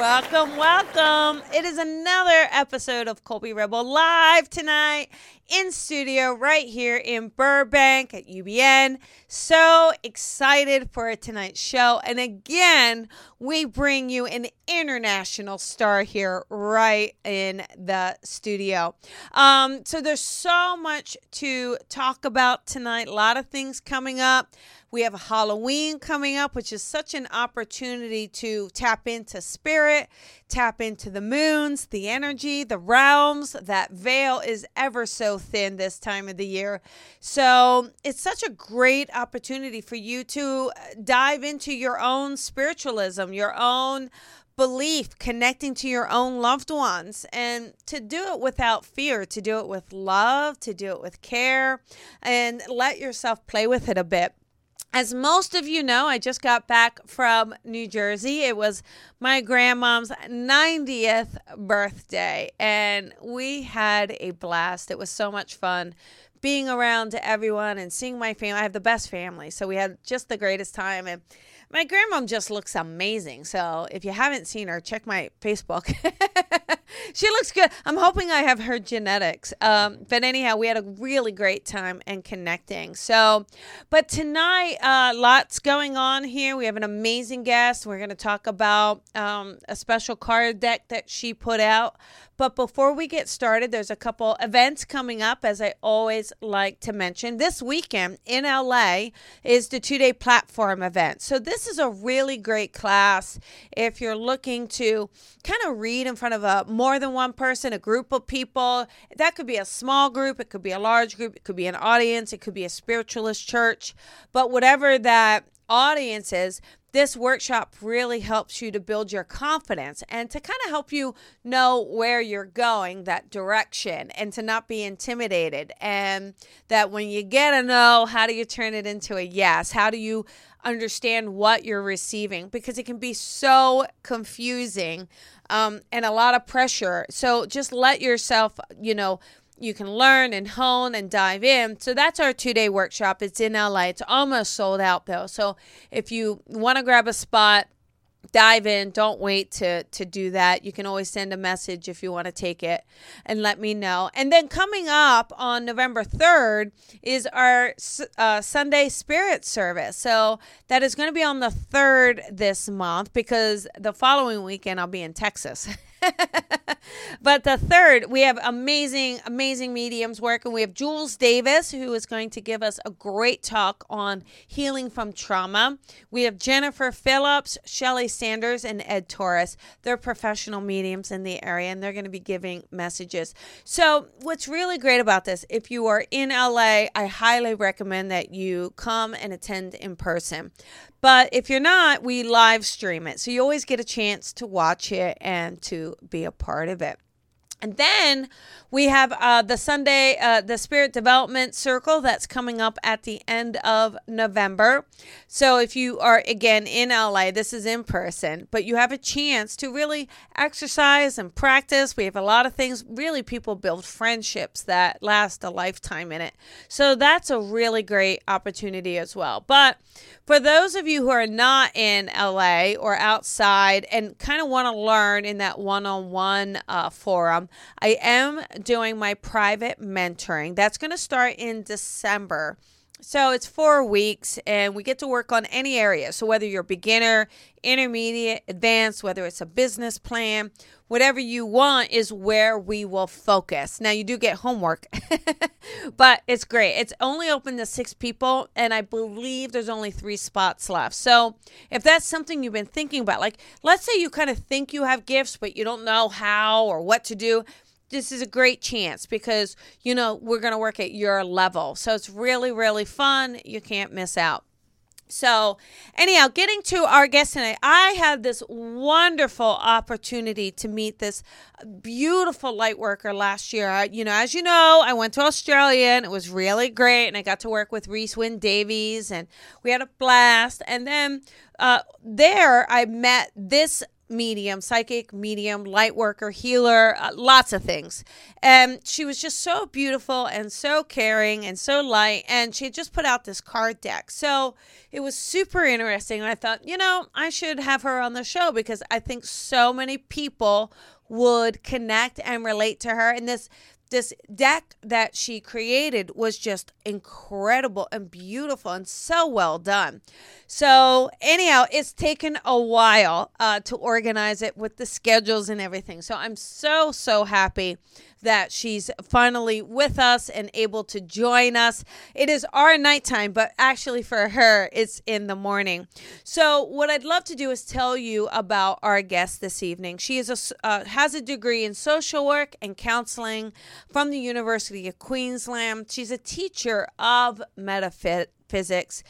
Welcome, welcome. It is another episode of Colby Rebel live tonight in studio right here in Burbank at UBN. So excited for tonight's show. And again, we bring you an international star here right in the studio. Um, so there's so much to talk about tonight, a lot of things coming up. We have Halloween coming up, which is such an opportunity to tap into spirit, tap into the moons, the energy, the realms. That veil is ever so thin this time of the year. So it's such a great opportunity for you to uh, dive into your own spiritualism, your own belief, connecting to your own loved ones, and to do it without fear, to do it with love, to do it with care, and let yourself play with it a bit. As most of you know, I just got back from New Jersey. It was my grandmom's 90th birthday, and we had a blast. It was so much fun being around everyone and seeing my family. I have the best family, so we had just the greatest time. And my grandmom just looks amazing. So if you haven't seen her, check my Facebook. she looks good. I'm hoping I have her genetics. Um, but anyhow, we had a really great time and connecting. So, but tonight, uh, lots going on here. We have an amazing guest. We're going to talk about um, a special card deck that she put out. But before we get started, there's a couple events coming up, as I always like to mention. This weekend in LA is the two day platform event. So, this is a really great class if you're looking to kind of read in front of a more than one person, a group of people. That could be a small group, it could be a large group, it could be an audience, it could be a spiritualist church. But whatever that audience is, this workshop really helps you to build your confidence and to kind of help you know where you're going, that direction, and to not be intimidated. And that when you get a no, how do you turn it into a yes? How do you understand what you're receiving? Because it can be so confusing um, and a lot of pressure. So just let yourself, you know, you can learn and hone and dive in. So that's our two day workshop. It's in LA. It's almost sold out though. So if you want to grab a spot, dive in don't wait to to do that you can always send a message if you want to take it and let me know and then coming up on november 3rd is our uh, sunday spirit service so that is going to be on the 3rd this month because the following weekend i'll be in texas but the third, we have amazing, amazing mediums working. We have Jules Davis, who is going to give us a great talk on healing from trauma. We have Jennifer Phillips, Shelly Sanders, and Ed Torres. They're professional mediums in the area, and they're going to be giving messages. So, what's really great about this, if you are in LA, I highly recommend that you come and attend in person. But if you're not, we live stream it. So you always get a chance to watch it and to be a part of it. And then we have uh, the Sunday, uh, the Spirit Development Circle that's coming up at the end of November. So if you are, again, in LA, this is in person, but you have a chance to really exercise and practice. We have a lot of things. Really, people build friendships that last a lifetime in it. So that's a really great opportunity as well. But for those of you who are not in LA or outside and kind of want to learn in that one on one forum, I am doing my private mentoring. That's going to start in December. So it's four weeks, and we get to work on any area. So whether you're beginner, intermediate, advanced, whether it's a business plan, whatever you want is where we will focus. Now you do get homework, but it's great. It's only open to six people, and I believe there's only three spots left. So if that's something you've been thinking about, like let's say you kind of think you have gifts, but you don't know how or what to do this is a great chance because you know we're going to work at your level. So it's really really fun. You can't miss out. So, anyhow, getting to our guest tonight, I had this wonderful opportunity to meet this beautiful light worker last year. You know, as you know, I went to Australia and it was really great, and I got to work with Rhys Wynn Davies, and we had a blast. And then uh, there, I met this medium, psychic, medium, light worker, healer, uh, lots of things. And she was just so beautiful and so caring and so light. And she had just put out this card deck. So it was super interesting. And I thought, you know, I should have her on the show because I think so many people would connect and relate to her. And this this deck that she created was just incredible and beautiful and so well done. So, anyhow, it's taken a while uh, to organize it with the schedules and everything. So, I'm so, so happy that she's finally with us and able to join us. It is our nighttime, but actually for her, it's in the morning. So, what I'd love to do is tell you about our guest this evening. She is a, uh, has a degree in social work and counseling from the University of Queensland. She's a teacher of metaphysics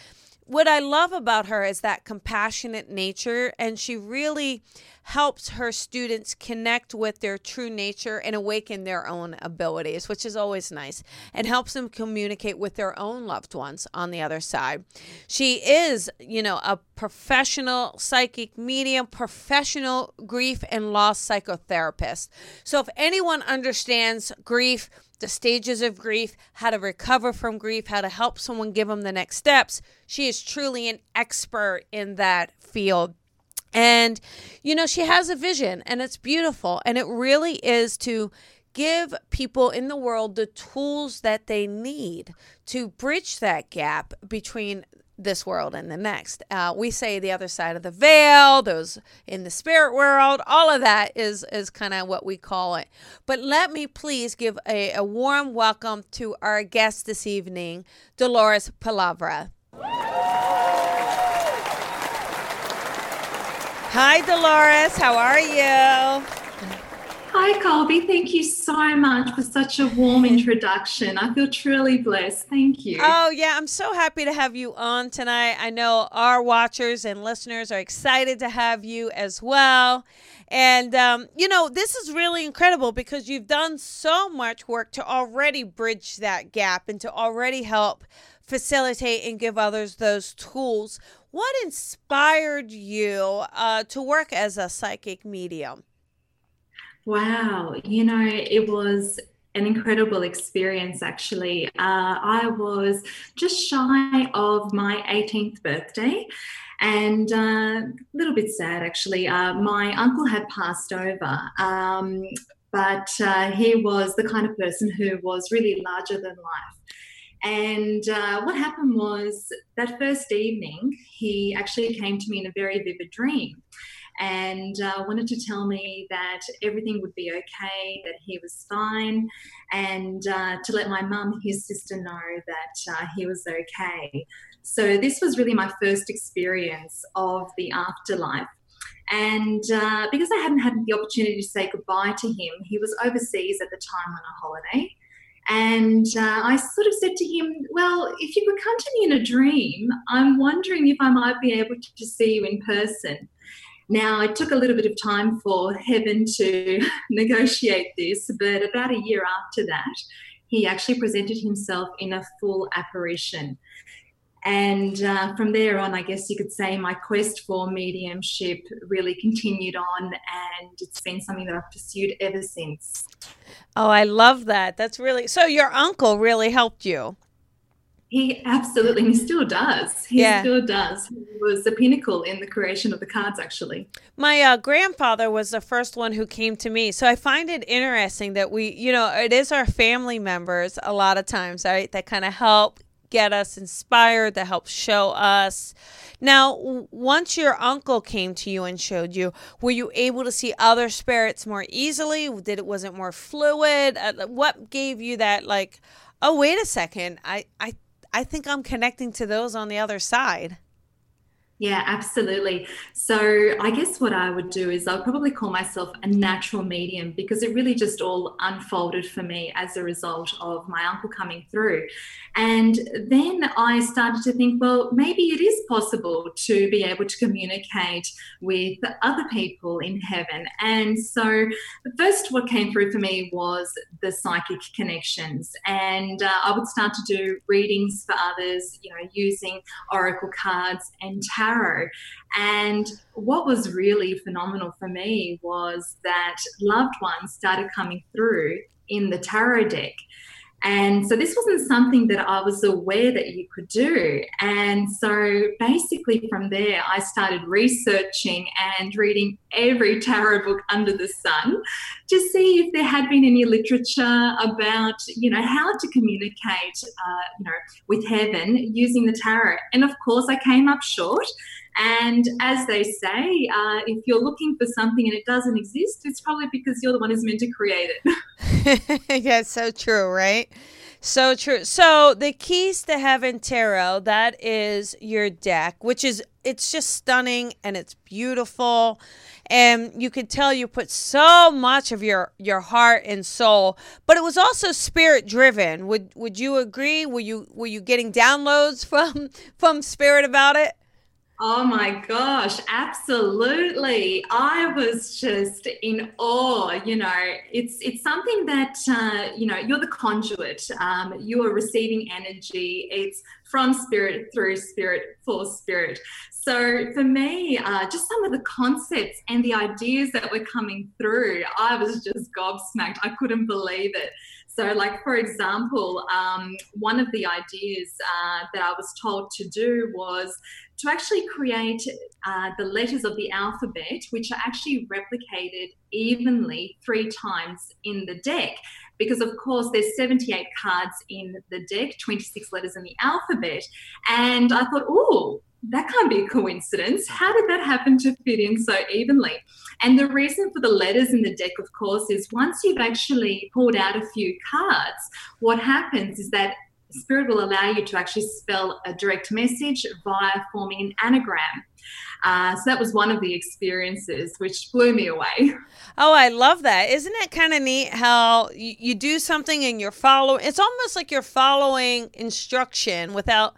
what I love about her is that compassionate nature, and she really helps her students connect with their true nature and awaken their own abilities, which is always nice, and helps them communicate with their own loved ones on the other side. She is, you know, a professional psychic medium, professional grief and loss psychotherapist. So if anyone understands grief, the stages of grief, how to recover from grief, how to help someone give them the next steps. She is truly an expert in that field. And, you know, she has a vision and it's beautiful. And it really is to give people in the world the tools that they need to bridge that gap between this world and the next. Uh, we say the other side of the veil, those in the spirit world, all of that is is kind of what we call it. But let me please give a, a warm welcome to our guest this evening, Dolores Palavra. Hi, Dolores. How are you? Hi, Colby. Thank you so much for such a warm introduction. I feel truly blessed. Thank you. Oh, yeah. I'm so happy to have you on tonight. I know our watchers and listeners are excited to have you as well. And, um, you know, this is really incredible because you've done so much work to already bridge that gap and to already help facilitate and give others those tools. What inspired you uh, to work as a psychic medium? Wow, you know, it was an incredible experience actually. Uh, I was just shy of my 18th birthday and uh, a little bit sad actually. Uh, my uncle had passed over. Um, but uh, he was the kind of person who was really larger than life. And uh, what happened was that first evening, he actually came to me in a very vivid dream and uh, wanted to tell me that everything would be okay, that he was fine, and uh, to let my mum, his sister, know that uh, he was okay. So, this was really my first experience of the afterlife. And uh, because I hadn't had the opportunity to say goodbye to him, he was overseas at the time on a holiday. And uh, I sort of said to him, Well, if you could come to me in a dream, I'm wondering if I might be able to see you in person. Now, it took a little bit of time for heaven to negotiate this, but about a year after that, he actually presented himself in a full apparition. And uh, from there on, I guess you could say my quest for mediumship really continued on, and it's been something that I've pursued ever since. Oh, I love that. That's really so. Your uncle really helped you. He absolutely, and he still does. He yeah. still does. He was the pinnacle in the creation of the cards, actually. My uh, grandfather was the first one who came to me. So I find it interesting that we, you know, it is our family members a lot of times, right, that kind of help get us inspired, that help show us. Now, once your uncle came to you and showed you, were you able to see other spirits more easily? Did it wasn't more fluid? Uh, what gave you that like, oh wait a second, I I I think I'm connecting to those on the other side? Yeah, absolutely. So I guess what I would do is I'll probably call myself a natural medium because it really just all unfolded for me as a result of my uncle coming through. And then I started to think, well, maybe it is possible to be able to communicate with other people in heaven. And so the first what came through for me was the psychic connections. And uh, I would start to do readings for others, you know, using oracle cards and tarot tarot. And what was really phenomenal for me was that loved ones started coming through in the tarot deck. And so this wasn't something that I was aware that you could do. And so basically from there, I started researching and reading every tarot book under the sun to see if there had been any literature about, you know, how to communicate, uh, you know, with heaven using the tarot. And of course, I came up short. And as they say, uh, if you're looking for something and it doesn't exist, it's probably because you're the one who's meant to create it. yeah, so true, right? So true. So the keys to heaven tarot, that is your deck, which is it's just stunning and it's beautiful. And you can tell you put so much of your your heart and soul, but it was also spirit driven. Would would you agree? Were you were you getting downloads from from spirit about it? Oh my gosh, absolutely. I was just in awe. You know, it's it's something that uh, you know you're the conduit. Um, you are receiving energy. It's from spirit through spirit for spirit. So for me, uh, just some of the concepts and the ideas that were coming through, I was just gobsmacked. I couldn't believe it. So, like for example, um, one of the ideas uh, that I was told to do was to actually create uh, the letters of the alphabet, which are actually replicated evenly three times in the deck. Because of course there's 78 cards in the deck, 26 letters in the alphabet, and I thought, oh, that can't be a coincidence. How did that happen to fit in so evenly? And the reason for the letters in the deck, of course, is once you've actually pulled out a few cards, what happens is that Spirit will allow you to actually spell a direct message via forming an anagram. Uh, so that was one of the experiences which blew me away. Oh, I love that. Isn't it kind of neat how you, you do something and you're following? It's almost like you're following instruction without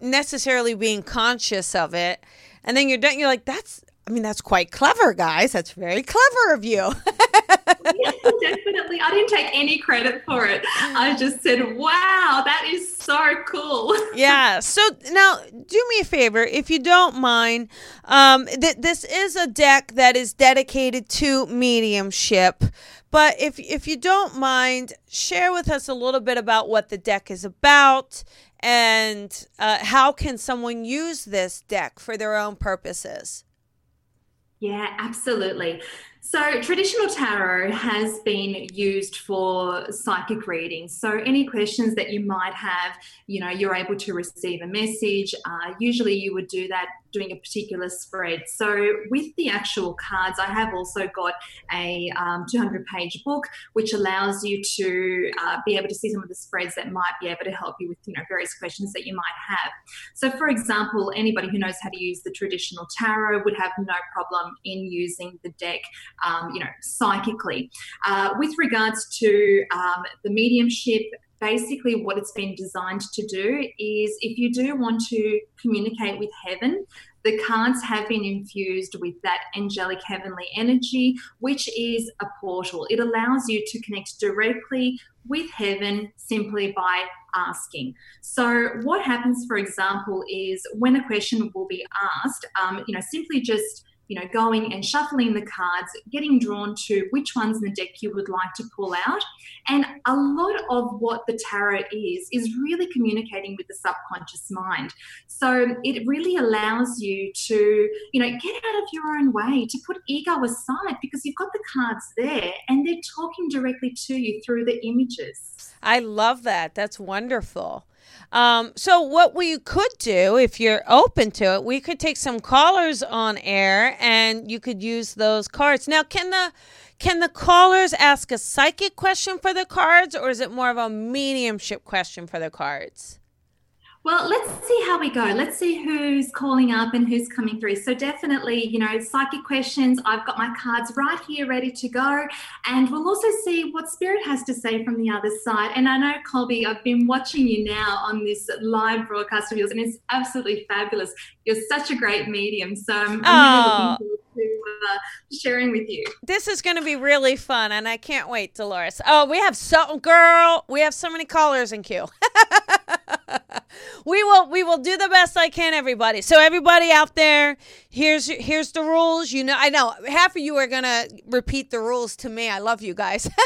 necessarily being conscious of it. And then you're done. You're like, that's, I mean, that's quite clever, guys. That's very clever of you. definitely. I didn't take any credit for it. I just said, wow, that is so cool. yeah. So now do me a favor, if you don't mind. Um, th- this is a deck that is dedicated to mediumship. But if, if you don't mind, share with us a little bit about what the deck is about and uh, how can someone use this deck for their own purposes? Yeah, absolutely. So, traditional tarot has been used for psychic readings. So, any questions that you might have, you know, you're able to receive a message. Uh, usually, you would do that doing a particular spread. So, with the actual cards, I have also got a um, 200 page book which allows you to uh, be able to see some of the spreads that might be able to help you with, you know, various questions that you might have. So, for example, anybody who knows how to use the traditional tarot would have no problem in using the deck um, you know, psychically. Uh, with regards to um, the mediumship, basically what it's been designed to do is if you do want to communicate with heaven, the cards have been infused with that angelic heavenly energy, which is a portal. It allows you to connect directly with heaven simply by asking. So, what happens, for example, is when a question will be asked, um, you know, simply just you know, going and shuffling the cards, getting drawn to which ones in the deck you would like to pull out. And a lot of what the tarot is, is really communicating with the subconscious mind. So it really allows you to, you know, get out of your own way, to put ego aside because you've got the cards there and they're talking directly to you through the images. I love that. That's wonderful. Um, so what we could do, if you're open to it, we could take some callers on air, and you could use those cards. Now, can the can the callers ask a psychic question for the cards, or is it more of a mediumship question for the cards? Well, let's see how we go. Let's see who's calling up and who's coming through. So, definitely, you know, psychic questions. I've got my cards right here ready to go. And we'll also see what Spirit has to say from the other side. And I know, Colby, I've been watching you now on this live broadcast of yours, and it's absolutely fabulous. You're such a great medium. So, I'm, I'm really looking forward to uh, sharing with you. This is going to be really fun, and I can't wait, Dolores. Oh, we have so, girl, we have so many callers in queue. we will we will do the best I can, everybody. So everybody out there, here's here's the rules. You know, I know half of you are gonna repeat the rules to me. I love you guys.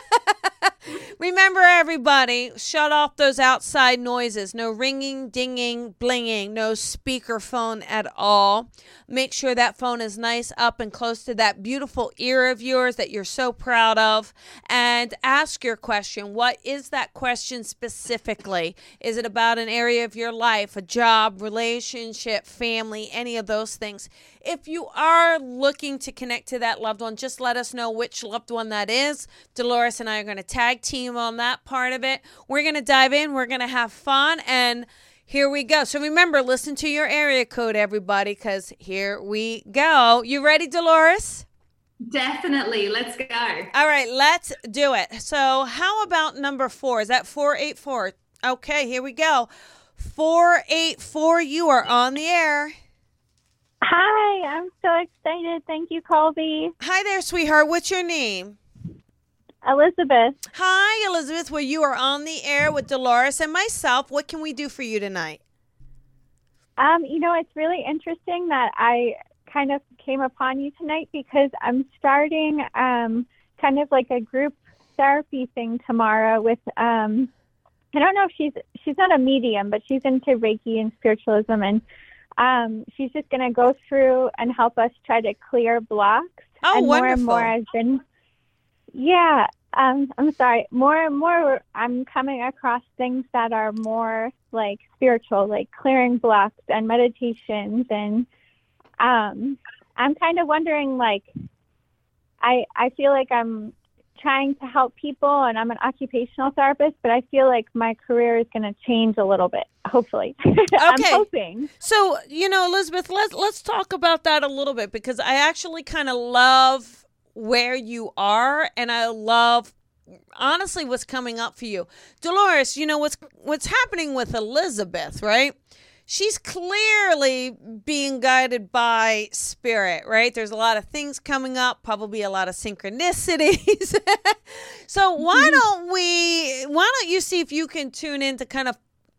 Remember, everybody, shut off those outside noises. No ringing, dinging, blinging, no speakerphone at all. Make sure that phone is nice up and close to that beautiful ear of yours that you're so proud of. And ask your question. What is that question specifically? Is it about an area of your life, a job, relationship, family, any of those things? If you are looking to connect to that loved one, just let us know which loved one that is. Dolores and I are going to tag team on that part of it. We're going to dive in, we're going to have fun, and here we go. So remember, listen to your area code, everybody, because here we go. You ready, Dolores? Definitely. Let's go. All right, let's do it. So, how about number four? Is that 484? Okay, here we go. 484, you are on the air. Hi, I'm so excited. Thank you, Colby. Hi there, sweetheart. What's your name? Elizabeth. Hi, Elizabeth. Well, you are on the air with Dolores and myself. What can we do for you tonight? Um, you know, it's really interesting that I kind of came upon you tonight because I'm starting um, kind of like a group therapy thing tomorrow with um, I don't know if she's she's not a medium, but she's into Reiki and spiritualism and um, she's just going to go through and help us try to clear blocks. Oh, and wonderful. more and more I've been, yeah, um, I'm sorry, more and more I'm coming across things that are more like spiritual, like clearing blocks and meditations. And um, I'm kind of wondering, like, I, I feel like I'm trying to help people and I'm an occupational therapist, but I feel like my career is going to change a little bit, hopefully. I'm hoping. So, you know, Elizabeth, let's let's talk about that a little bit because I actually kind of love where you are and I love honestly what's coming up for you. Dolores, you know what's what's happening with Elizabeth, right? She's clearly being guided by spirit, right? There's a lot of things coming up, probably a lot of synchronicities. so why mm-hmm. don't we why don't you see if you can tune in to kind of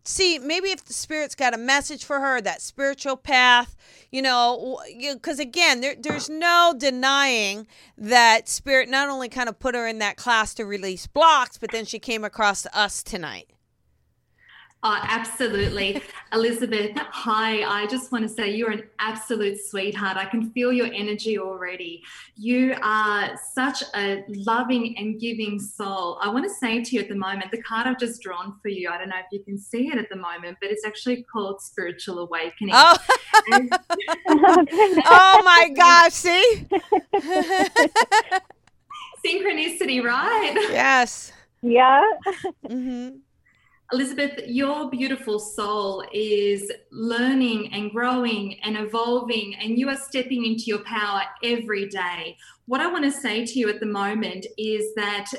see maybe if the spirit's got a message for her that spiritual path you know because again there, there's no denying that spirit not only kind of put her in that class to release blocks but then she came across us tonight Oh, absolutely. Elizabeth, hi. I just want to say you're an absolute sweetheart. I can feel your energy already. You are such a loving and giving soul. I want to say to you at the moment, the card I've just drawn for you, I don't know if you can see it at the moment, but it's actually called Spiritual Awakening. oh oh my gosh see synchronicity, right? yes yeah. hmm Elizabeth, your beautiful soul is learning and growing and evolving, and you are stepping into your power every day. What I want to say to you at the moment is that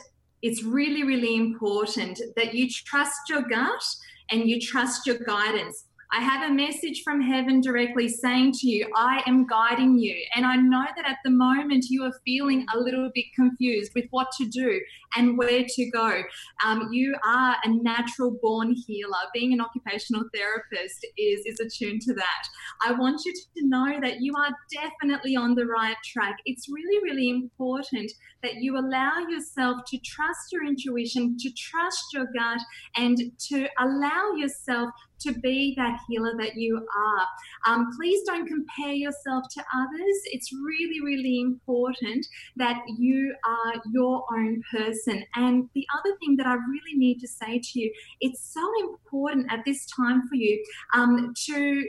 it's really, really important that you trust your gut and you trust your guidance. I have a message from heaven directly saying to you, I am guiding you. And I know that at the moment you are feeling a little bit confused with what to do and where to go. Um, you are a natural born healer. Being an occupational therapist is, is attuned to that. I want you to know that you are definitely on the right track. It's really, really important that you allow yourself to trust your intuition, to trust your gut, and to allow yourself to be that healer that you are. Um, please don't compare yourself to others. It's really, really important that you are your own person. And the other thing that I really need to say to you, it's so important at this time for you um, to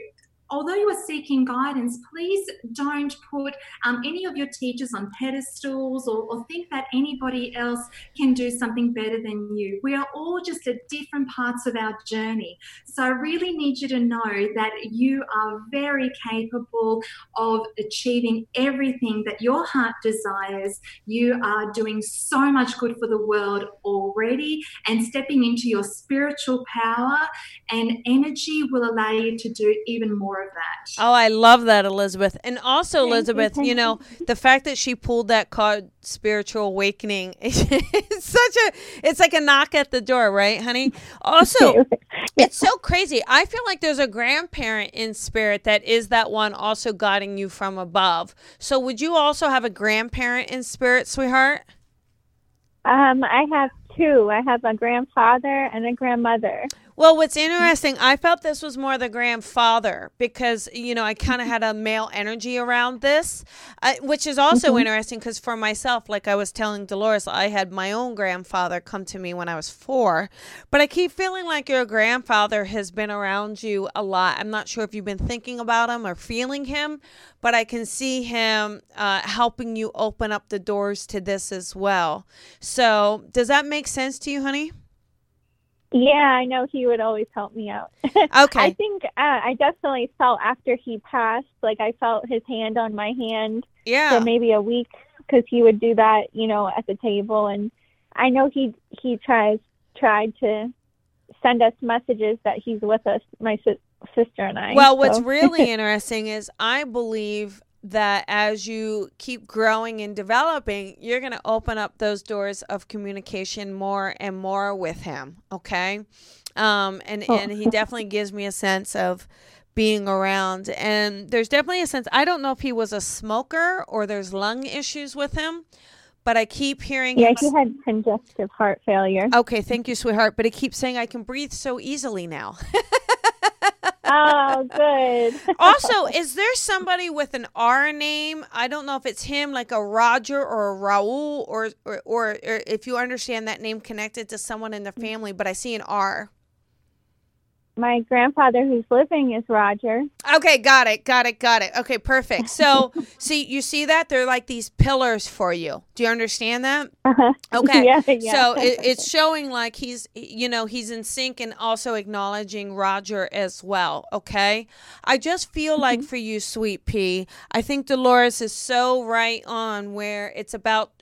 although you are seeking guidance, please don't put um, any of your teachers on pedestals or, or, think that anybody else can do something better than you. We are all just at different parts of our journey. So I really need you to know that you are very capable of achieving everything that your heart desires. You are doing so much good for the world already and stepping into your spiritual power and energy will allow you to do even more of that. Oh, I love that, Elizabeth. And also, Thank Elizabeth, you, you know, the fact that she pulled that card, spiritual awakening, it's such a, it's like a knock at the door, right, honey? Also, it's so crazy. I feel like there's a grandparent in spirit that is that one also guiding you from above. So, would you also have a grandparent in spirit, sweetheart? Um, I have two. I have a grandfather and a grandmother. Well, what's interesting, I felt this was more the grandfather because, you know, I kind of had a male energy around this, uh, which is also mm-hmm. interesting because for myself, like I was telling Dolores, I had my own grandfather come to me when I was four. But I keep feeling like your grandfather has been around you a lot. I'm not sure if you've been thinking about him or feeling him, but I can see him uh, helping you open up the doors to this as well. So, does that make sense to you, honey? Yeah, I know he would always help me out. Okay. I think uh, I definitely felt after he passed, like I felt his hand on my hand yeah. for maybe a week because he would do that, you know, at the table, and I know he he tries tried to send us messages that he's with us, my si- sister and I. Well, what's really interesting is I believe that as you keep growing and developing, you're going to open up those doors of communication more and more with him. Okay. Um, and, oh. and he definitely gives me a sense of being around. And there's definitely a sense, I don't know if he was a smoker or there's lung issues with him, but I keep hearing. Yeah, he had congestive heart failure. Okay. Thank you, sweetheart. But he keeps saying, I can breathe so easily now. oh, good. also, is there somebody with an R name? I don't know if it's him, like a Roger or a Raul, or or, or, or if you understand that name connected to someone in the mm. family. But I see an R my grandfather who's living is Roger. Okay, got it, got it, got it. Okay, perfect. So, see, you see that they're like these pillars for you. Do you understand that? Uh-huh. Okay. yeah, yeah. So it, it's showing like he's, you know, he's in sync and also acknowledging Roger as well. Okay. I just feel mm-hmm. like for you, sweet pea, I think Dolores is so right on where it's about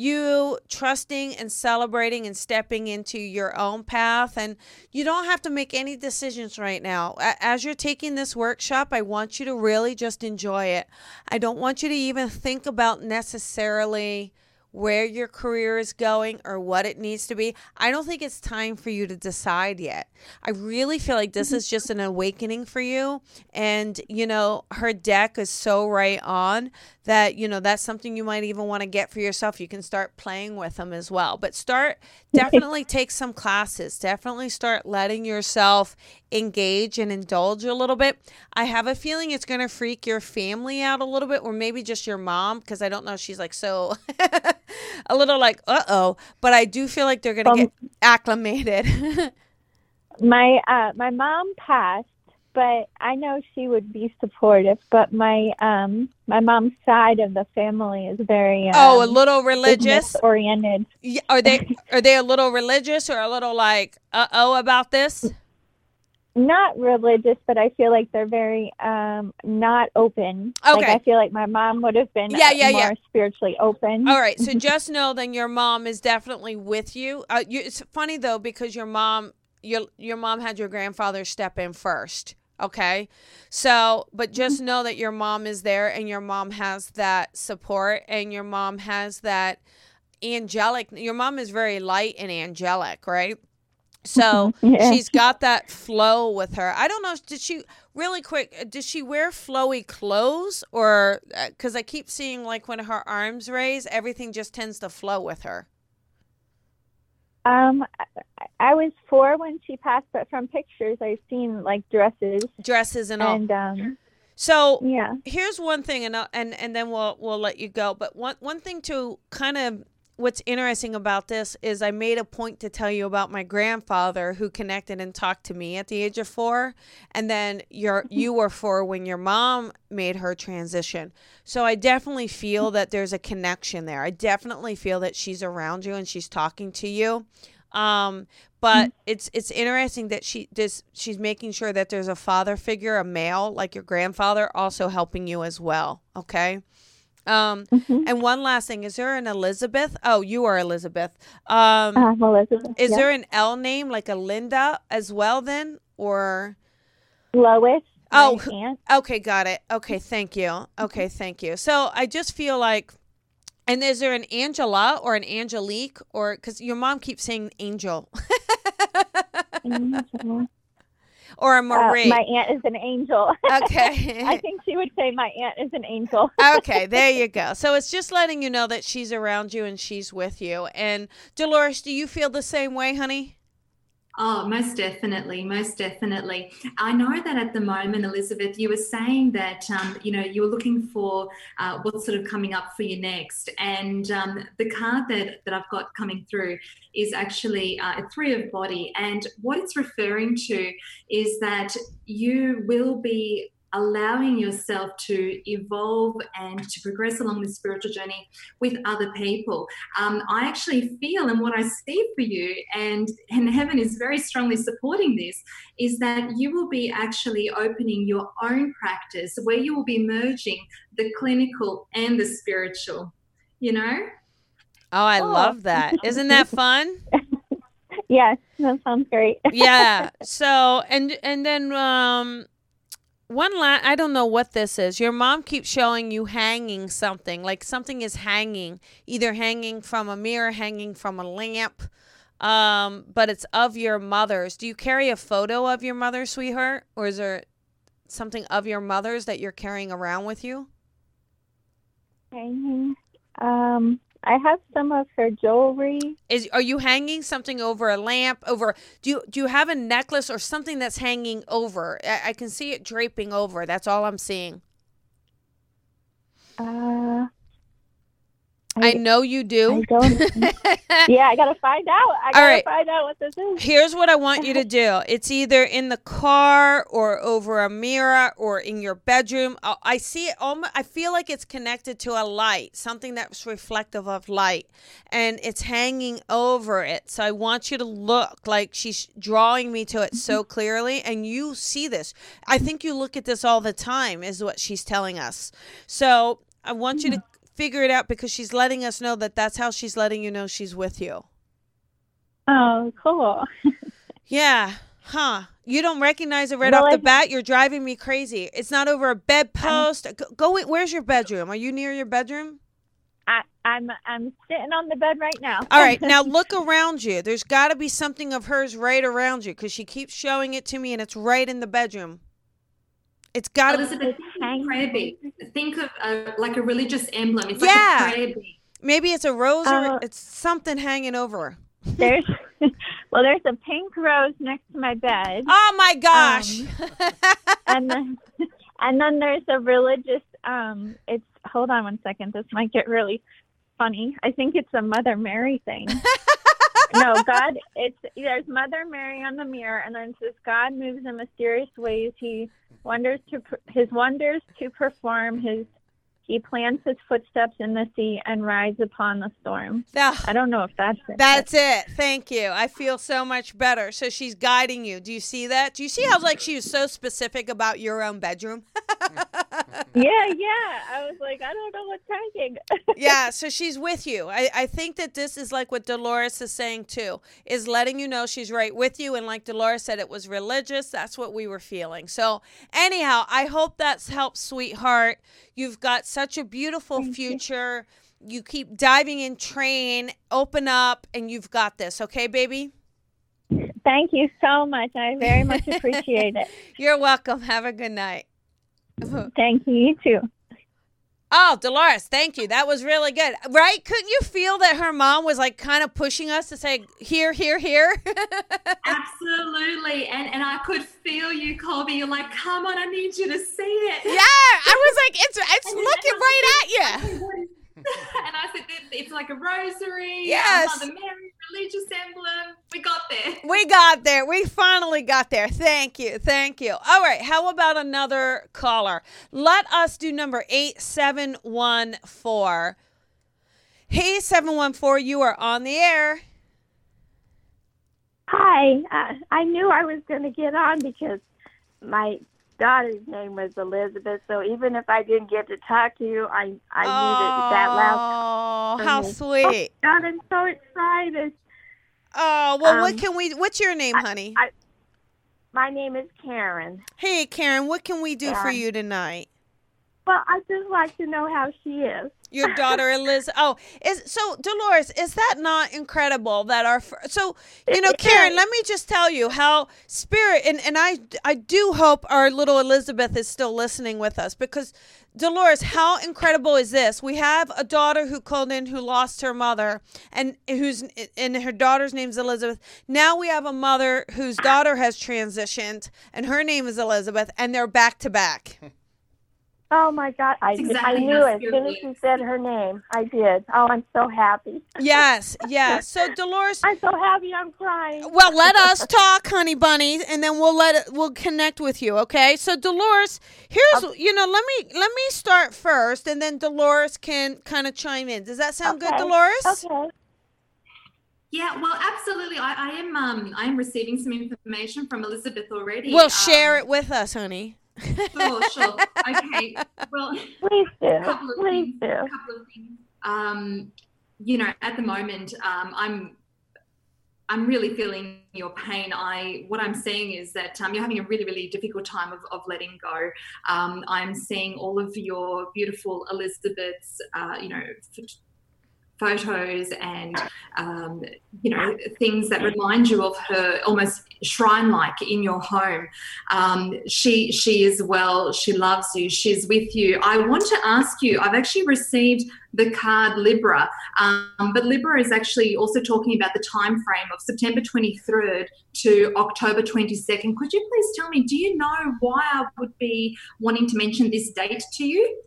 you trusting and celebrating and stepping into your own path. And you don't have to make any decisions right now. As you're taking this workshop, I want you to really just enjoy it. I don't want you to even think about necessarily where your career is going or what it needs to be. I don't think it's time for you to decide yet. I really feel like this is just an awakening for you. And, you know, her deck is so right on that, you know, that's something you might even want to get for yourself. You can start playing with them as well. But start, definitely take some classes. Definitely start letting yourself engage and indulge a little bit. I have a feeling it's going to freak your family out a little bit, or maybe just your mom, because I don't know. She's like so a little like, uh oh. But I do feel like they're going to um, get acclimated. my uh, my mom passed, but I know she would be supportive. But my um my mom's side of the family is very um, oh a little religious oriented. Yeah, are they are they a little religious or a little like uh oh about this? Not religious, but I feel like they're very um not open. Okay. Like I feel like my mom would have been yeah, yeah, more yeah. spiritually open. All right. So just know then your mom is definitely with you. Uh, you. It's funny though because your mom your your mom had your grandfather step in first. Okay. So, but just mm-hmm. know that your mom is there and your mom has that support and your mom has that angelic your mom is very light and angelic, right? So yeah. she's got that flow with her. I don't know. Did she really quick? Uh, did she wear flowy clothes or? Because uh, I keep seeing like when her arms raise, everything just tends to flow with her. Um, I, I was four when she passed, but from pictures I've seen like dresses Dresses and all. and um, so yeah. here's one thing, and I'll- and and then we'll we'll let you go. But one one thing to kind of what's interesting about this is I made a point to tell you about my grandfather who connected and talked to me at the age of four, and then your you were four when your mom made her transition. So I definitely feel that there's a connection there. I definitely feel that she's around you and she's talking to you. Um, but it's it's interesting that she this she's making sure that there's a father figure, a male like your grandfather, also helping you as well. Okay. Um, and one last thing, is there an Elizabeth? Oh, you are Elizabeth. Um, Um, Elizabeth. is yeah. there an L name like a Linda as well then, or? Lois? Oh, aunt. Okay, got it. Okay, thank you. Okay, thank you. So I just feel like, and is there an Angela or an Angelique or because your mom keeps saying Angel or a Uh, Marie? my aunt is an angel. okay. I think she would say my aunt is an angel. okay, there you go. So it's just letting you know that she's around you and she's with you. And Dolores, do you feel the same way, honey? Oh, most definitely, most definitely. I know that at the moment, Elizabeth, you were saying that um, you know you were looking for uh, what's sort of coming up for you next, and um, the card that that I've got coming through is actually uh, a three of body, and what it's referring to is that you will be allowing yourself to evolve and to progress along this spiritual journey with other people um, I actually feel and what I see for you, and, and heaven is very strongly supporting this, is that you will be actually opening your own practice where you will be merging the clinical and the spiritual, you know? Oh, I Oh. love that. Isn't that fun? yes, that sounds great. yeah. So and and then um one la I don't know what this is. Your mom keeps showing you hanging something, like something is hanging, either hanging from a mirror, hanging from a lamp, um, but it's of your mother's. Do you carry a photo of your mother, sweetheart, or is there something of your mother's that you're carrying around with you? Hanging. Um, I have some of her jewelry. Is are you hanging something over a lamp? Over do you do you have a necklace or something that's hanging over? I, I can see it draping over. That's all I'm seeing. Uh, I know you I do. don't. yeah, I gotta find out. I gotta right. find out what this is. Here's what I want you to do. It's either in the car or over a mirror or in your bedroom. I, I see it. Almost, I feel like it's connected to a light, something that's reflective of light, and it's hanging over it. So I want you to look like she's drawing me to it so clearly, and you see this. I think you look at this all the time, is what she's telling us. So I want you to hmm. Figure it out because she's letting us know that that's how she's letting you know she's with you. Oh, cool. Yeah. Huh. You don't recognize it right Well, off the I- bat. You're driving me crazy. It's not over a bedpost. Go, go. Where's your bedroom? Are you near your bedroom? I, I'm I'm sitting on the bed right now. All right. Now look around you. There's got to be something of hers right around you because she keeps showing it to me, and it's right in the bedroom. It's got to. Elizabeth, think of a prayer bead. Think of uh, like a religious emblem. It's Yeah. like a prayer bead. Maybe it's a rose or Uh, it's something hanging over. her. there's well, there's a pink rose next to my bed, Oh my gosh. and then and then there's a religious. Um, it's hold on one second. This might get really funny. I think it's a Mother Mary thing. no, God. It's there's Mother Mary on the mirror, and then it says God moves in mysterious ways. He wonders to his wonders to perform. His he plants his footsteps in the sea and rides upon the storm. Now, I don't know if that's it. That's it. Thank you. I feel so much better. So she's guiding you. Do you see that? Do you see how like she was so specific about your own bedroom? yeah, yeah. I was like, I don't know what's hanging. yeah, so she's with you. I, I think that this is like what Dolores is saying too, is letting you know she's right with you. And like Dolores said, it was religious. That's what we were feeling. So, anyhow, I hope that's helped, sweetheart. You've got such a beautiful future. You. keep diving in, train, open up, and you've got this. Okay, baby? Thank you so much. I very much appreciate it. You're welcome. Have a good night. Thank you, you too. Oh, Dolores, thank you. That was really good. Right? Couldn't you feel that her mom was like kind of pushing us to say here, here, here? Absolutely. And and I could feel you, Colby. You're like, come on, I need you to see it. yeah, I was like, it's it's And then- looking and right I said, and I said, it's like a rosary. Yes. Mother Mary religious emblem. We got there. We got there. We finally got there. Thank you. Thank you. All right. How about another caller? Let us do number 8714. Hey, 714, you are on the air. Hi. Uh, I knew I was going to get on because my daughter's name was Elizabeth. So even if I didn't get to talk to you, I I knew that that last. Oh, how me. sweet. God, I'm so excited. Oh, well, what Um, can we, what's your name, honey? I- My name is Karen. hey, Karen, what can we do for you tonight? Well, I'd just like to know how she is. Your daughter Eliz. Oh, is so Dolores. Is that not incredible that our so you know, Karen? Let me just tell you how spirit and and I I do hope our little Elizabeth is still listening with us because Dolores, how incredible is this? We have a daughter who called in who lost her mother and who's and her daughter's name's Elizabeth. Now we have a mother whose daughter has transitioned and her name is Elizabeth and they're back to back. Oh my God! I, That's I knew how as soon as spirit she said her name. I did. Oh, I'm so happy. Yes, yes. So Dolores, I'm so happy. I'm crying. Well, let us talk, honey bunny, and then we'll let it. We'll connect with you, okay? So, Dolores, here's you know, let me let me start first, and then Dolores can kind of chime in. Does that sound good, Dolores? Okay. Yeah, well, absolutely. I, I am um I am receiving some information from Elizabeth already. We'll share Um, it with us, honey. Sure, sure. Okay. Well, Please do. couple of Please things. do. A couple of things. Um, you know, at the moment, um, I'm I'm really feeling your pain. I what I'm seeing is that um, you're having a really really difficult time of, of letting go. Um, I'm seeing all of your beautiful Elizabeth's, uh, you know. Photos and um, you know things that remind you of her almost shrine like in your home. Um, she she is well she loves you she's with you. I want to ask you i've actually received the card libra um, but libra is actually also talking about the time frame of september 23rd to october 22nd could you please tell me do you know why i would be wanting to mention this date to you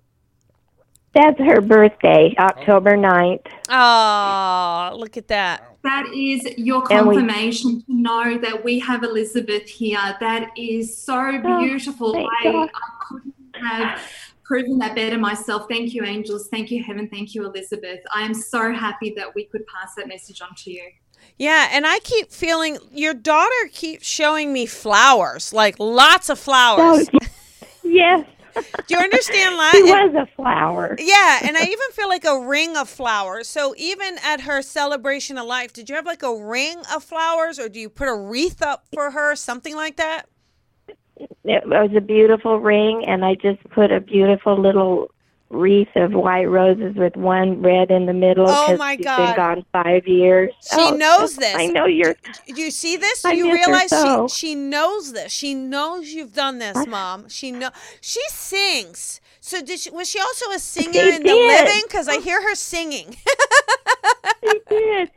That's her birthday, oh. October 9th. Oh, look at that. That is your And we- confirmation to know that we have Elizabeth here. That is so oh, beautiful. thank I, God. I couldn't have proven that better myself. Thank you, angels. Thank you, heaven. Thank you, Elizabeth. I am so happy that we could pass that message on to you. Yeah, and I keep feeling your daughter keeps showing me flowers, like lots of flowers. Oh, yes. Do you understand She that? was a flower. Yeah, and I even feel like a ring of flowers. So even at her celebration of life, did you have like a ring of flowers or do you put a wreath up for her, something like that? It was a beautiful ring, and I just put a beautiful little wreath of white roses with one red in the middle. Oh, my she's God. been gone five years. She Oh, knows this. I know you're. Do you see this? I you realize so. she she knows this? She knows you've done this, mom. She know she sings. So did she, was she also a singer in the living? Because I hear her singing. She did.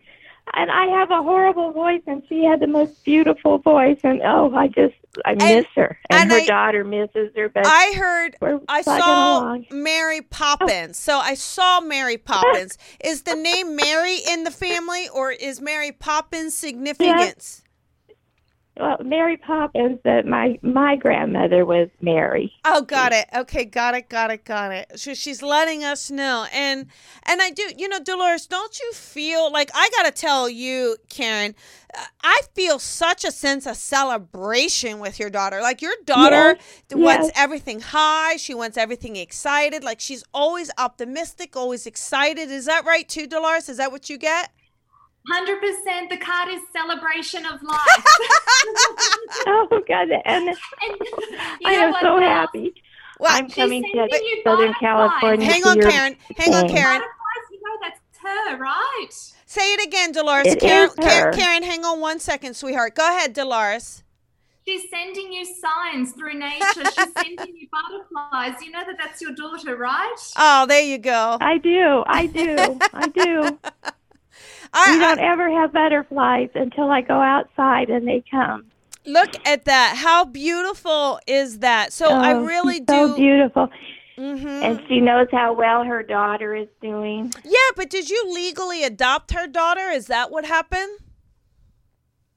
And I have a horrible voice, and she had the most beautiful voice. And oh, I just I miss her, and, and her I- daughter misses her. But I heard I saw along. Mary oh. Poppins. So I saw Mary Poppins. Is the name Mary in the family or is Mary Poppins significance? Well, Mary Poppins. That my my grandmother was Mary. Oh, got it. Okay, got it, got it, got it. So she's letting us know. And and I do, you know, Dolores, don't you feel like I got to tell you, Karen, uh, I feel such a sense of celebration with your daughter. Like your daughter Yes, wants yes. everything high, she wants everything excited. Like she's always optimistic, always excited. Is that right too, Dolores? Is that what you get? 100% the card is celebration of life. Oh God! And And I am what so else? happy. Well, I'm coming to Southern. California. hang on, Karen. Hang on. Karen. You know that's her, right? Say it again, Dolores. It Karen, is her. Karen, hang on one second, sweetheart. Go ahead, Dolores. She's sending you signs through nature. She's sending you butterflies. You know that that's your daughter, right? Oh, there you go. I do. I do. I do. I, We don't ever have butterflies until I go outside and they come. look at that. How beautiful is that? So I Oh, really she's so do. beautiful. hmm And she knows how well her daughter is doing. Yeah, but did you legally adopt her daughter? Is that what happened?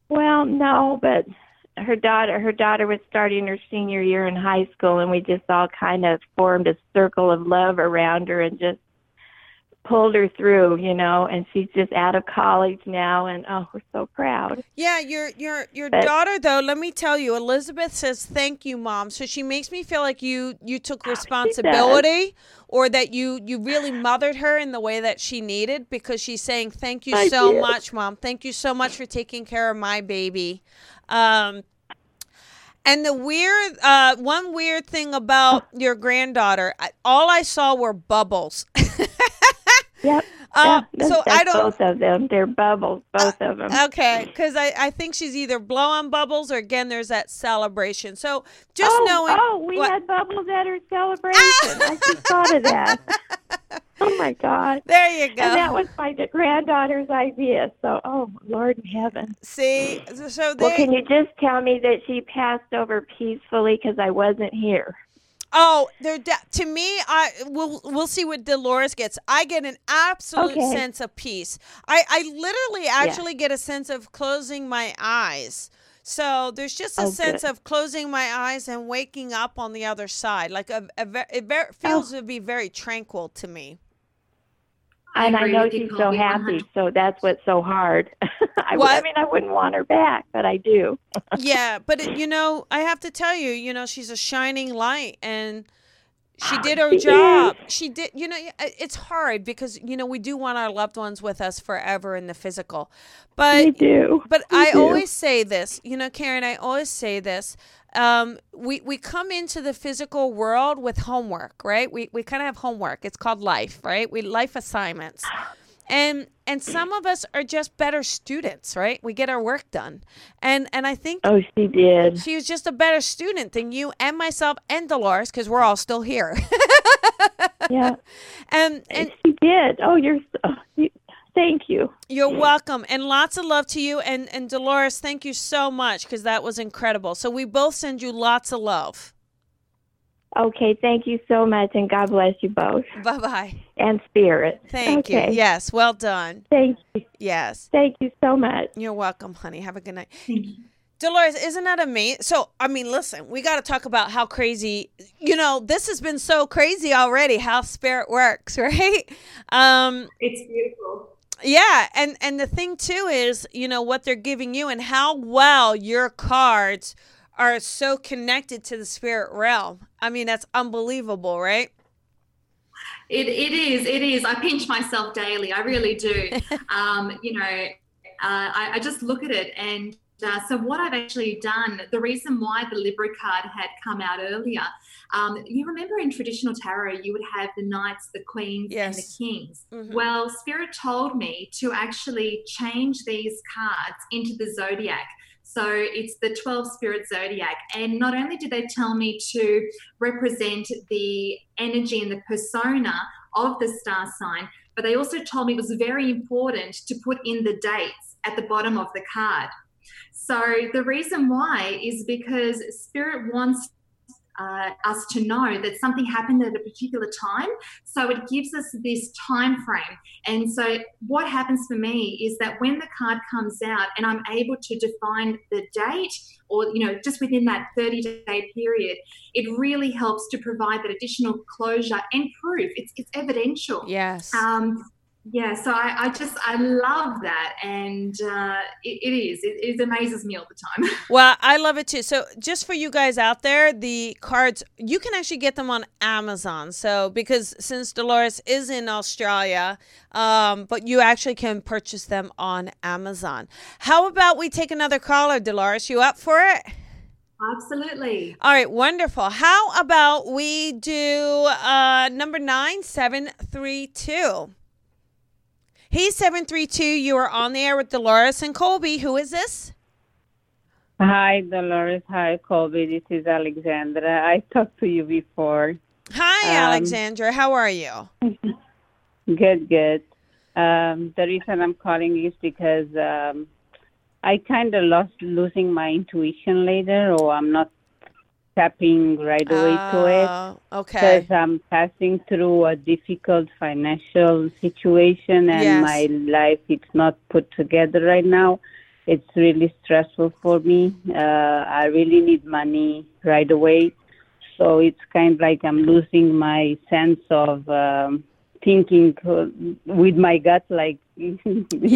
Well, no, but her daughter her daughter was starting her senior year in high school and we just all kind of formed a circle of love around her and just pulled her through, you know, and she's just out of college now and oh, we're so proud. Yeah, your your your But- daughter though, let me tell you, Elizabeth says thank you, mom. So she makes me feel like you you took responsibility or that you you really mothered her in the way that she needed because she's saying thank you I so did. much, mom. Thank you so much for taking care of my baby. Um and the weird, uh, one weird thing about your granddaughter, all I saw were bubbles. Yep. Uh, yeah, so that's I don't. both of them. They're bubbles, both of them. Okay, because I, I think she's either blowing bubbles or again there's that celebration. So just oh, knowing. oh, we what- had bubbles at her celebration. I just thought of that. Oh my God. there you go. And that was my granddaughter's idea. So, oh, Lord in heaven. See, so they, Well, can you just tell me that she passed over peacefully because I wasn't here? Oh, there. De- to me, I we'll we'll see what Dolores gets. I get an absolute Okay. sense of peace. I I literally actually get a sense of closing my eyes. So there's just a Oh, sense good. of closing my eyes and waking up on the other side. Like a, a it ver- oh. feels Oh. to be very tranquil to me. And I know she's so happy, 100. so that's what's so hard. I, What? I mean, I wouldn't want her back, but I do. yeah, but it, you know, I have to tell you, you know, she's a shining light and she ah, did her She job. is. She did, you know, it's hard because you know, we do want our loved ones with us forever in the physical. We But do. but We I do. always say this, you know, Karen, I always say this. Um, we, we come into the physical world with homework, right? We, we kind of have homework. It's called life, right? We life assignments. And and some of us are just better students, right? We get our work done. And and I think Oh, she did. she was just a better student than you and myself and Dolores because we're all still here. Yeah, and and she did. Oh, you're. So, you, thank you. you're welcome and lots of love to you and and Dolores, thank you so much because that was incredible. So we both send you lots of love. Okay, thank you so much, and God bless you both Bye bye. and spirit. Thank okay. you. Yes, well done. Thank you. Yes. Thank you so much. You're welcome, honey. Have a good night. Thank you. Dolores, isn't that amazing? So, I mean, listen, we got to talk about how crazy, you know, this has been so crazy already how spirit works, right? Um It's beautiful. Yeah, and and the thing too is, you know, what they're giving you and how well your cards are so connected to the spirit realm. I mean, that's unbelievable, right? It, it is. It is. I pinch myself daily. I really do. um, you know, uh, I, I just look at it. And uh, so, what I've actually done, the reason why the Libra card had come out earlier, um, you remember in traditional tarot, you would have the knights, the queens, and the Yes. kings. Mhm. Well, Spirit told me to actually change these cards into the zodiac. So it's the 12 spirit zodiac. And not only did they tell me to represent the energy and the persona of the star sign, but they also told me it was very important to put in the dates at the bottom of the card. So the reason why is because Spirit wants uh, us to know that something happened at a particular time. So it gives us this time frame. And so what happens for me is that when the card comes out and I'm able to define the date or you know just within that 30 day period, it really helps to provide that additional closure and proof. It's it's evidential. Yes. Um, yeah, so I, I just I love that, and uh, it, it is it, it amazes me all the time. Well, I love it too. So, just for you guys out there, the cards you can actually get them on Amazon. So, because since Dolores is in Australia, um, but you actually can purchase them on Amazon. How about we take another caller, Dolores? You up for it? Absolutely. All right, wonderful. How about we do uh, number nine seven three two? Three two. You are on the air with Dolores and Colby. Who is this? Hi, Dolores. Hi, Colby. This is Alexandra. I talked to you before. Hi, Um, Alexandra. How are you? Good, good. Um, the reason I'm calling is because um, I kind of lost losing my intuition later, or I'm not tapping right away to it. Oh, okay. Because I'm passing through a difficult financial situation and Yes. my life it's not put together right now. It's really stressful for me. Uh, I really need money right away. So it's kind of like I'm losing my sense of um, thinking uh, with my gut, like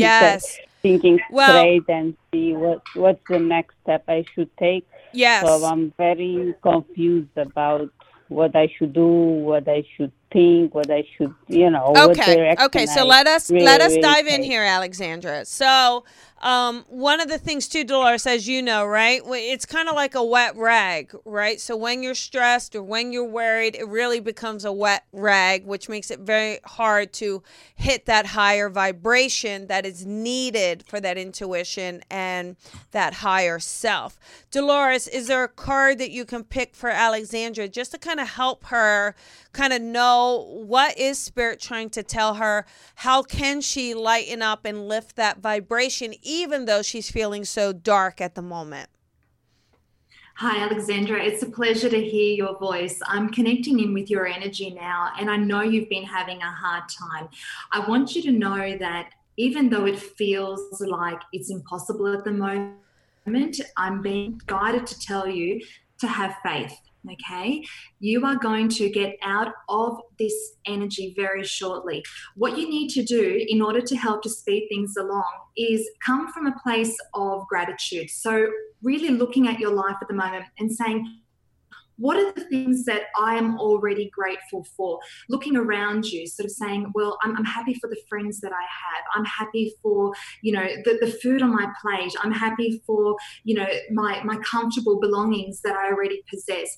Yes. thinking Well- straight and see what what's the next step I should take. Yes. So I'm very confused about what I should do, what I should think, what I should, you know, okay okay so I let us really, let us really dive in take. here alexandra. So um, one of the things too dolores as you know right it's kind of like a wet rag right? So when you're stressed or when you're worried it really becomes a wet rag which makes it very hard to hit that higher vibration that is needed for that intuition and that higher self. Dolores is there a card that you can pick for alexandra just to kind of help her kind of know what is spirit trying to tell her how can she lighten up and lift that vibration even though she's feeling so dark at the moment Hi, Alexandra. It's a pleasure to hear your voice. I'm connecting in with your energy now, and I know you've been having a hard time. I want you to know that even though it feels like it's impossible at the moment, I'm being guided to tell you to have faith. Okay, you are going to get out of this energy very shortly. What you need to do in order to help to speed things along is come from a place of gratitude. So, really looking at your life at the moment and saying, what are the things that I am already grateful for? Looking around you, sort of saying, well, I'm, I'm happy for the friends that I have. I'm happy for, you know, the, the food on my plate. I'm happy for, you know, my, my comfortable belongings that I already possess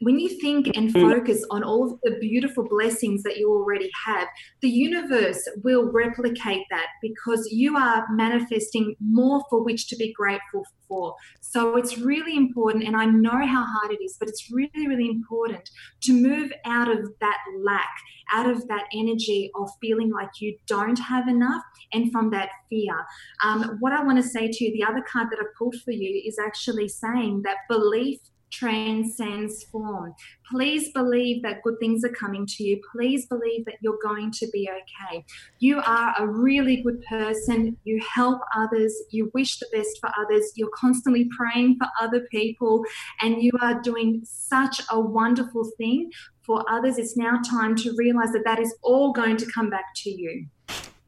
when you think and focus on all of the beautiful blessings that you already have, the universe will replicate that because you are manifesting more for which to be grateful for. So it's really important, and I know how hard it is, but it's really, really important to move out of that lack, out of that energy of feeling like you don't have enough, and from that fear. Um, what I want to say to you, the other card that I pulled for you is actually saying that belief transcends form. Please believe that good things are coming to you. Please believe that you're going to be okay. You are a really good person. You help others. You wish the best for others. You're constantly praying for other people, and you are doing such a wonderful thing for others. It's now time to realize that that is all going to come back to you.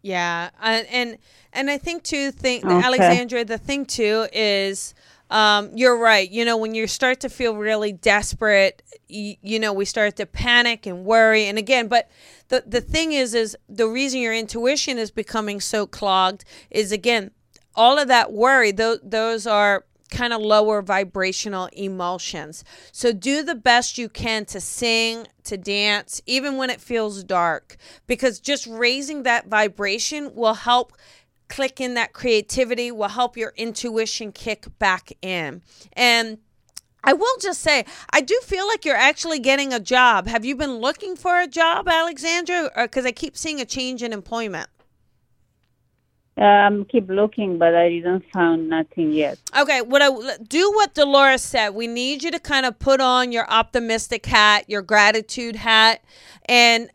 Yeah, uh, and and I think too, think Okay. Alexandra, the thing too is, um, you're right. You know, when you start to feel really desperate, you, you know, we start to panic and worry. And again, but the the thing is, is the reason your intuition is becoming so clogged is again, all of that worry. Those those are kind of lower vibrational emotions. So do the best you can to sing, to dance, even when it feels dark, because just raising that vibration will help click in that creativity, will help your intuition kick back in. And I will just say, I do feel like you're actually getting a job. Have you been looking for a job, Alexandra? Because I keep seeing a change in employment. Um, keep looking, but I didn't find nothing yet. Okay, what I do what Dolores said. We need you to kind of put on your optimistic hat, your gratitude hat, and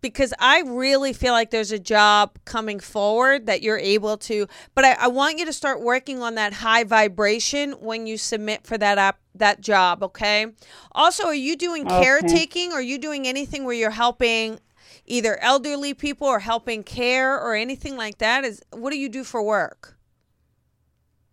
because I really feel like there's a job coming forward that you're able to. But I, I want you to start working on that high vibration when you submit for that app that job. Okay. Also, are you doing Okay. caretaking? Are you doing anything where you're helping? Either elderly people or helping care or anything like that is what do you do for work?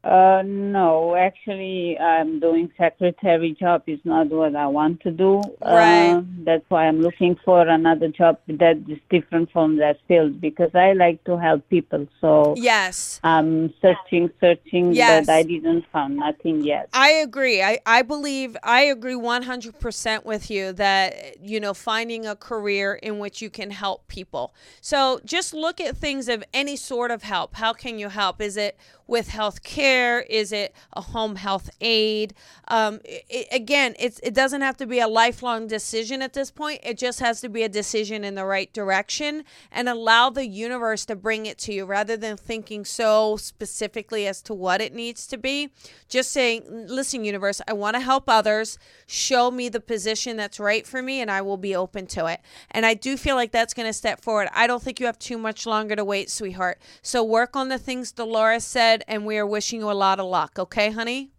Uh, no, actually, I'm doing secretary job. is not what I want to do. Right. Uh, that's why I'm looking for another job that is different from that field because I like to help people. So Yes. I'm searching, searching, Yes. but I didn't find nothing yet. I agree. I, I believe I agree 100% with you that you know finding a career in which you can help people. So just look at things of any sort of help. How can you help? Is it with health care? Is it a home health aid? Um, it, again, it's it doesn't have to be a lifelong decision at this point. It just has to be a decision in the right direction and allow the universe to bring it to you rather than thinking so specifically as to what it needs to be. Just saying, listen, universe, I want to help others. Show me the position that's right for me, and I will be open to it. And I do feel like that's going to step forward. I don't think you have too much longer to wait, sweetheart. So work on the things Dolores said, and we are wishing you a lot of luck. Okay, honey?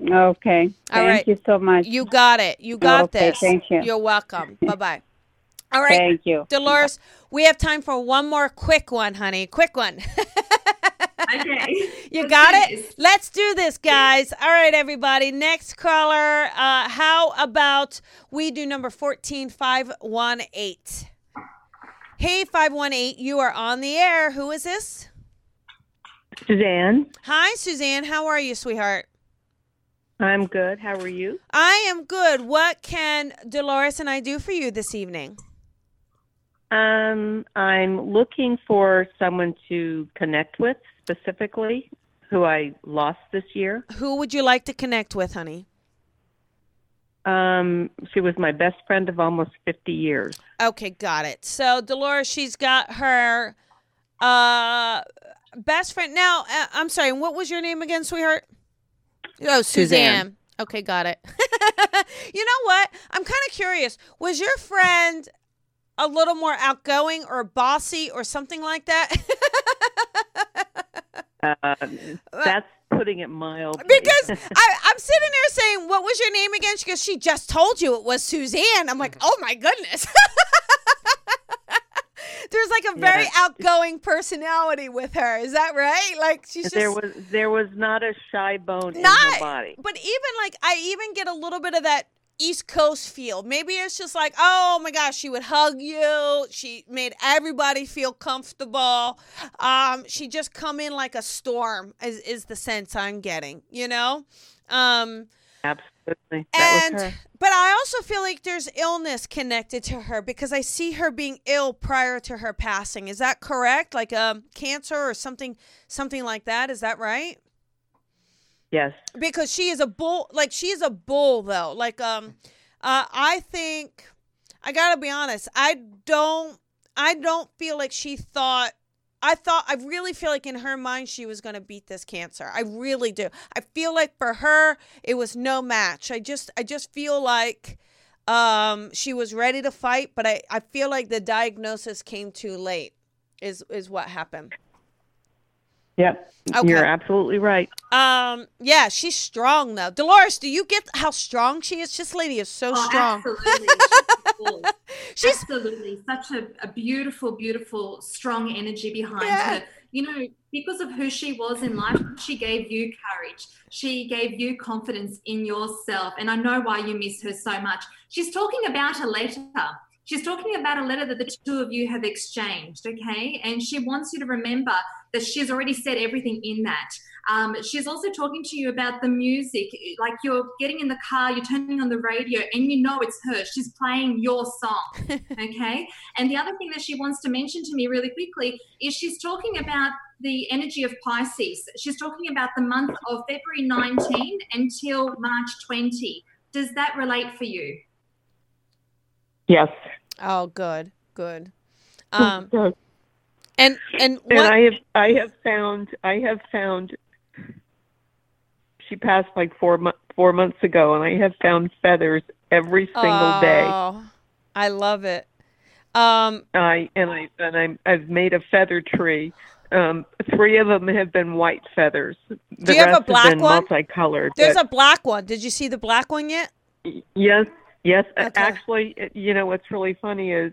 Okay. All Thank right. you so much. You got it. You got Okay, this. thank you. You're welcome. bye bye. All right. Thank you. Dolores, we have time for one more quick one, honey. Quick one. Okay. You Let's got do it? this. Let's do this, guys. All right, everybody. Next caller. Uh, how about we do number 14518? Hey, 518, you are on the air. Who is this? Suzanne, Hi, Suzanne. How are you, sweetheart? I'm good. How are you? I am good. What can Dolores and I do for you this evening? Um, I'm looking for someone to connect with specifically who I lost this year. Who would you like to connect with, honey? Um, she was my best friend of almost 50 years. Okay, got it. So Dolores, she's got her uh best friend. Now, uh, I'm sorry. What was your name again, sweetheart? Oh, Suzanne. Suzanne. Okay, got it. you know what? I'm kind of curious. Was your friend a little more outgoing or bossy or something like that? Uh, that's putting it mild. because I, I'm sitting there saying, "What was your name again?" She goes, "She just told you it was Suzanne." I'm like, "Oh my goodness." There's like a very Yeah. outgoing personality with her. Is that right? Like she's just there was there was not a shy bone in her body. But even like I even get a little bit of that East Coast feel. Maybe it's just like, oh my gosh, she would hug you. She made everybody feel comfortable. Um, she just come in like a storm. Is is the sense I'm getting? You know. Um, Absolutely, that and but I also feel like there's illness connected to her because I see her being ill prior to her passing. Is that correct? Like um cancer or something something like that. Is that right? Yes, Because she is a bull like she is a bull though. Like um uh I think I got to be honest. I don't I don't feel like she thought I thought I really feel like in her mind she was going to beat this cancer. I really do. I feel like for her it was no match. I just I just feel like um she was ready to fight, but I I feel like the diagnosis came too late. Is is what happened. Yep. Okay. You're absolutely right. Um yeah, she's strong though. Dolores, do you get how strong she is? This lady is so Oh, strong. Absolutely. She's full. She's absolutely such a, a beautiful, beautiful, strong energy behind Yeah. her. You know, because of who she was in life, she gave you courage. She gave you confidence in yourself. And I know why you miss her so much. She's talking about a letter. She's talking about a letter that the two of you have exchanged, okay? And she wants you to remember that she's already said everything in that. Um, she's also talking to you about the music. Like you're getting in the car, you're turning on the radio, and you know it's her. She's playing your song, okay? And the other thing that she wants to mention to me really quickly is she's talking about the energy of Pisces. She's talking about the month of February 19 until March 20. Does that relate for you? Yes. Oh, good. Good. Um and and and I have I have found I have found she passed like four mo- four months ago, and I have found feathers every single day. Oh, I love it. Um I and I and I I've made a feather tree. Um, three of them have been white feathers. The you have a black have one? multicolored. there's but a black one. Did you see the black one yet? yes, yes. Okay. Actually, you know what's really funny is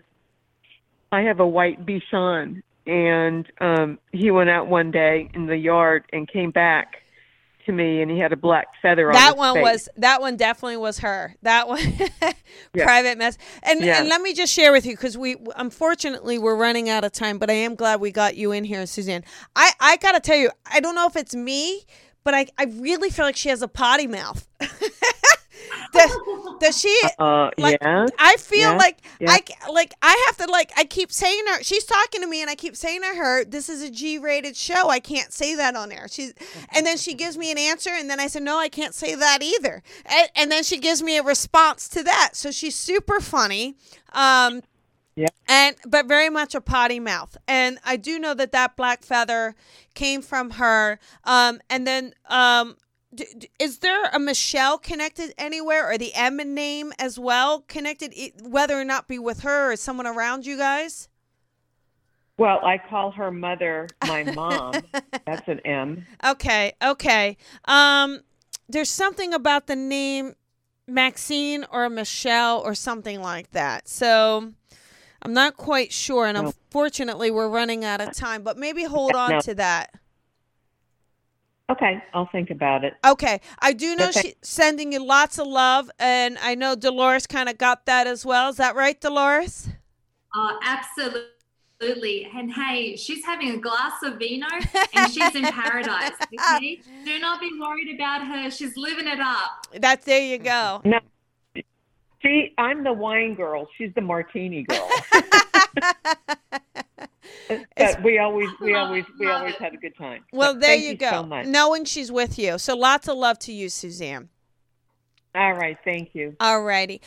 I have a white Bichon, and um, he went out one day in the yard and came back to me, and he had a black feather on that his one face. was that one definitely was her that one Yeah. private mess and Yeah. and let me just share with you because we unfortunately we're running out of time but i am glad we got you in here suzanne i i gotta tell you i don't know if it's me but i i really feel like she has a potty mouth does, does she? Uh, Like, yeah. I feel yeah, like yeah. I like I have to like I keep saying her. She's talking to me, and I keep saying to her, "This is a G-rated show. I can't say that on air." She's and then she gives me an answer, and then I said, "No, I can't say that either." And, and then she gives me a response to that. So she's super funny. Um, Yeah. and but very much a potty mouth and i do know that that black feather came from her um and then um is there a michelle connected anywhere or the m name as well connected whether or not be with her or someone around you guys Well, I call her mother my mom. That's an M. okay okay um there's something about the name maxine or michelle or something like that so i'm not quite sure and No. unfortunately we're running out of time but maybe hold on No. to that Okay, I'll think about it. Okay, I do know Okay. she's sending you lots of love, and I know Dolores kind of got that as well. Is that right, Dolores? Oh, absolutely. And hey, she's having a glass of vino and she's in paradise. Okay? Do not be worried about her. She's living it up. That's there you go. No, she, I'm the wine girl. She's the martini girl. but we always, we always, we always had a good time. well, there you, you go. So. Knowing she's with you, so lots of love to you, Suzanne. All right, thank you. All righty.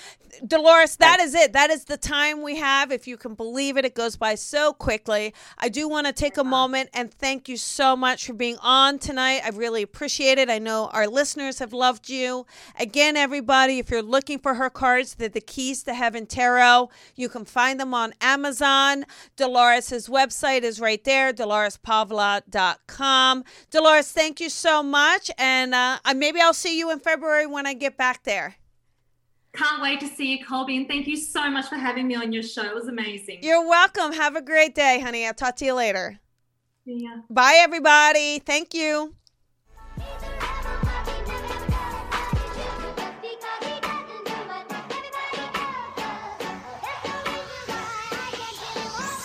Dolores, that is it. That is the time we have. If you can believe it, it goes by so quickly. I do want to take a moment and thank you so much for being on tonight. I really appreciate it. I know our listeners have loved you. Again, everybody, if you're looking for her cards, they're the Keys to Heaven Tarot. You can find them on Amazon. Dolores' website is right there, dolorespavla.com. Dolores, thank you so much. And uh, maybe I'll see you in February when I get back there. Can't wait to see you, Colby. And thank you so much for having me on your show. It was amazing. You're welcome. Have a great day, honey. I'll talk to you later. See ya. Bye, everybody. Thank you.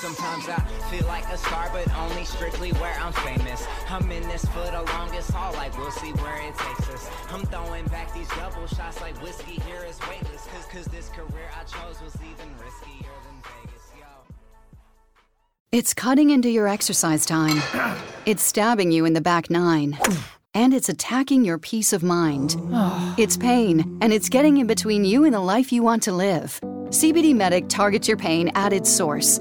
Sometimes I feel like a star, but only strictly where I'm famous. I'm in this for the longest haul, like we'll see where it takes us. I'm throwing back these double shots like whiskey here is weightless. Cause, cause this career I chose was even riskier than Vegas, yo. It's cutting into your exercise time. It's stabbing you in the back nine. And it's attacking your peace of mind. It's pain, and it's getting in between you and the life you want to live. CBD Medic targets your pain at its source.